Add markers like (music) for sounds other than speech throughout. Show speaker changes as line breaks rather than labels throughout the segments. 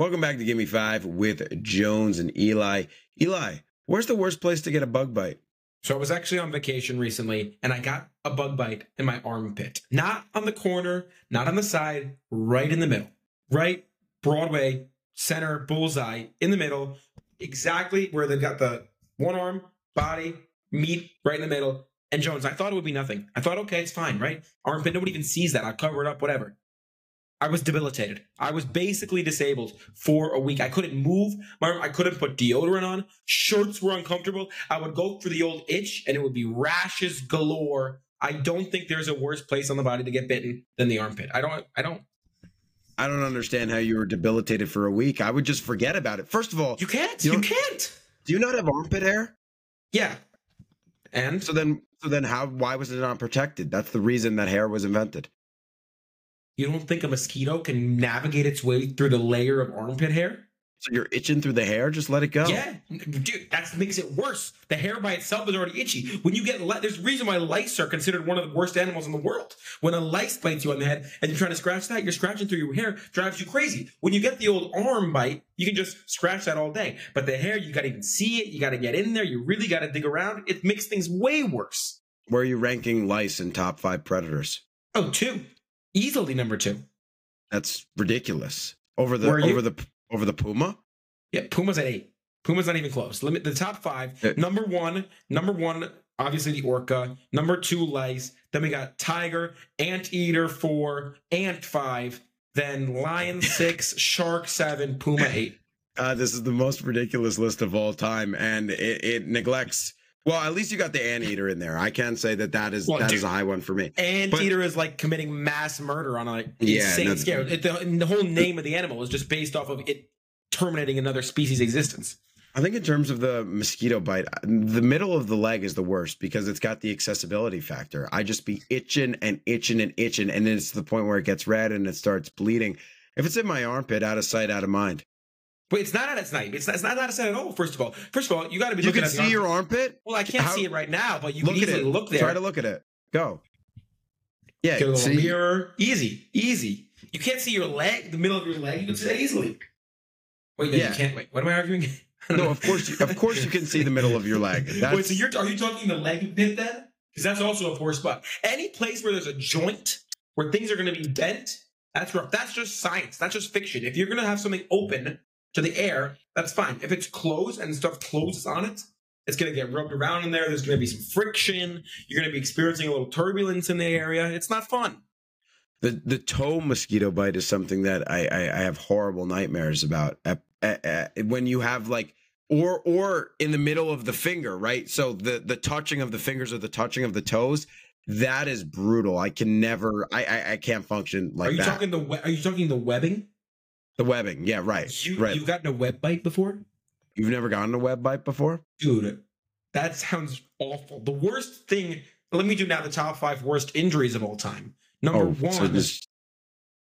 Welcome back to Gimme Five with Jones and Eli. Eli, where's the worst place to get a bug bite?
So I was actually on vacation recently and I got a bug bite in my armpit. Not on the corner, not on the side, right in the middle. Right Broadway, center, bullseye, in the middle, exactly where they've got the one arm, body, meat right in the middle. And Jones, I thought it would be nothing. I thought, okay, it's fine, right? Armpit, nobody even sees that. I'll cover it up, whatever. I was debilitated. I was basically disabled for a week. I couldn't move. My, I couldn't put deodorant on. Shirts were uncomfortable. I would go for the old itch and it would be rashes galore. I don't think there's a worse place on the body to get bitten than the armpit. I don't, I don't.
I don't understand how you were debilitated for a week. I would just forget about it. First of all,
You can't.
You
You, can't.
do you not have armpit hair?
Yeah. And
So then, so then, how? Why was it not protected? That's the reason that hair was invented.
You don't think a mosquito can navigate its way through the layer of armpit hair?
So you're itching through the hair. Just let it go.
Yeah, dude, that makes it worse. The hair by itself is already itchy. When you get lice, there's a reason why lice are considered one of the worst animals in the world. When a lice bites you on the head and you're trying to scratch that, you're scratching through your hair, drives you crazy. When you get the old arm bite, you can just scratch that all day. But the hair, you got to even see it. You got to get in there. You really got to dig around. It makes things way worse.
Where are you ranking lice in top five predators?
Oh, two, easily number two.
That's ridiculous. Over the
are you?
over the over the puma.
Yeah, Puma's at eight. Puma's not even close. Limit the top five. Number one, number one, obviously the orca. Number two, lice. Then we got tiger, anteater four, ant five. Then lion (laughs) six, shark seven, puma eight.
Uh, this is the most ridiculous list of all time, and it, it neglects. Well, at least you got the anteater in there. I can say that that is
Well,
that is
dude.
a high one for me.
Anteater is like committing mass murder on a
Yeah,
insane
no-
scale. It, the, the whole name of the animal is just based off of it terminating another species' existence.
I think in terms of the mosquito bite, uh, the middle of the leg is the worst because it's got the accessibility factor. I just be itching and itching and itching, and then it's to the point where it gets red and it starts bleeding. If it's in my armpit, out of sight, out of mind.
But it's not at its night. It's not, it's not of sight at all. First of all, first of all, you got to be
You
looking
can see your
armpit. Well, I can't
How-
see it right now, but you
look
can
at
easily
it.
look there.
Try to look at it. Go. Yeah.
Get a little
see?
mirror. Easy, easy. You can't see your leg, the middle of your leg. You can see that easily. Wait, no,
Yeah.
you can't. Wait, what am I arguing? (laughs)
No, of course, you, of course, you can see the middle of your leg. That's,
Wait, so you're are you talking the leg bit then? Because that's also a poor spot. Any place where there's a joint where things are going to be bent, that's rough. That's just science. That's just fiction. If you're going to have something open to the air, that's fine. If it's closed and stuff closes on it, it's going to get rubbed around in there. There's going to be some friction. You're going to be experiencing a little turbulence in the area. It's not fun.
the the toe mosquito bite is something that I I, I have horrible nightmares about. Uh, uh, when you have like or or in the middle of the finger, right? So the the touching of the fingers or the touching of the toes, that is brutal. I can never. I I, I can't function like
are you
that.
talking the Are you talking the webbing?
The webbing, yeah, right,
You
right.
you've gotten a web bite before,
You've never gotten a web bite before?
dude? That sounds awful. The worst thing. Let me do now the top five worst injuries of all time. Number one,
Oh, so this,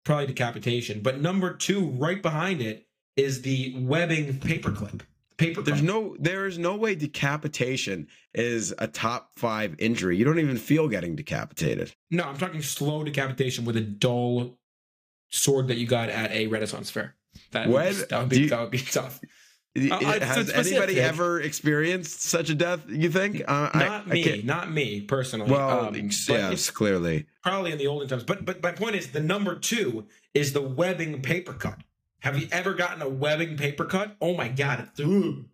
probably decapitation, but number two, right behind it, is the webbing paperclip. Paperclip.
there's no there is no way decapitation is a top five injury. You don't even feel getting decapitated.
no. I'm talking slow decapitation with a dull sword that you got at a Renaissance fair. That, would,
When-
that would be
you-
that would be (laughs) tough. Uh,
Has anybody ever experienced such a death? You think? Uh,
Not
I
me,
can't-
me personally.
Well,
Um,
yes, clearly.
probably in the olden times. But but my point is, the number two is the webbing paper cut. Have you ever gotten a webbing paper cut? Oh my god! Ugh.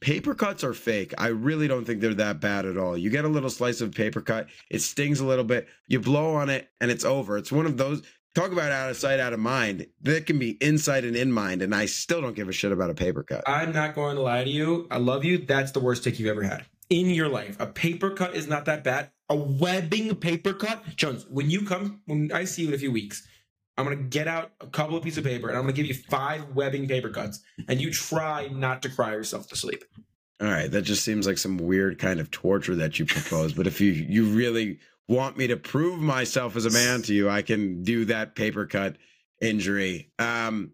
Paper cuts are fake. I really don't think they're that bad at all. You get a little slice of paper cut, it stings a little bit, you blow on it, and it's over. It's one of those. Talk about out of sight, out of mind. That can be inside and in mind, and I still don't give a shit about a paper cut.
I'm not going to lie to you. I love you. That's the worst tick you've ever had in your life. A paper cut is not that bad. A webbing paper cut, Jones. When you come, when I see you in a few weeks, I'm gonna get out a couple of pieces of paper and I'm gonna give you five webbing paper cuts, and you try not to cry yourself to sleep.
All right, that just seems like some weird kind of torture that you propose. but if you you really want me to prove myself as a man to you, I can do that paper cut injury. Um,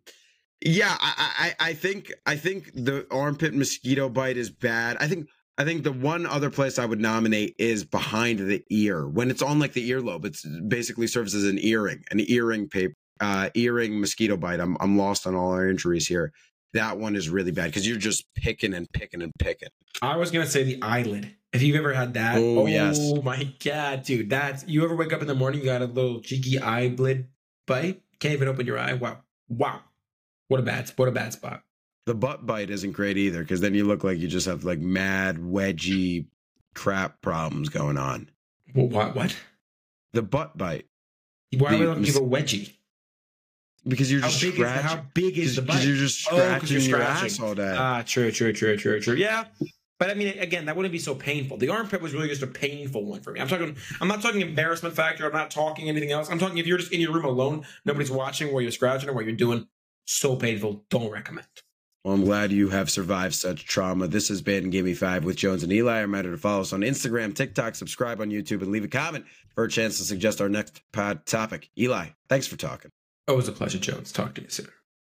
yeah, I, I I think I think the armpit mosquito bite is bad. I think I think the one other place I would nominate is behind the ear when it's on like the earlobe. It's basically serves as an earring, an earring paper uh, earring mosquito bite. I'm I'm lost on all our injuries here. That one is really bad because you're just picking and picking and picking.
I was gonna say the eyelid. If you've ever had that,
Oh,
oh
yes.
my god, dude, that's you ever wake up in the morning, you got a little cheeky eyelid bite, can't even open your eye. Wow, wow, what a bad, what a bad spot.
The butt bite isn't great either because then you look like you just have like mad wedgy crap problems going on.
What? What?
The butt bite
Why
The
give a wedgie?
because you're
How
just
big, is the, how big is the
Because you're just
Oh, 'cause
scratching
you're
your
scratching.
ass all day.
Ah, true, true, true, true, true. Yeah. But I mean, again, that wouldn't be so painful. The armpit was really just a painful one for me. I'm talking. I'm not talking embarrassment factor. I'm not talking anything else. I'm talking if you're just in your room alone, nobody's watching while you're scratching or what you're doing. So painful. Don't recommend.
Well, I'm glad you have survived such trauma. This has been Gimme Five with Jones and Eli. Remember to follow us on Instagram, TikTok, subscribe on YouTube, and leave a comment for a chance to suggest our next pod topic. Eli, thanks for talking.
Always a pleasure, Jones. Talk to you soon.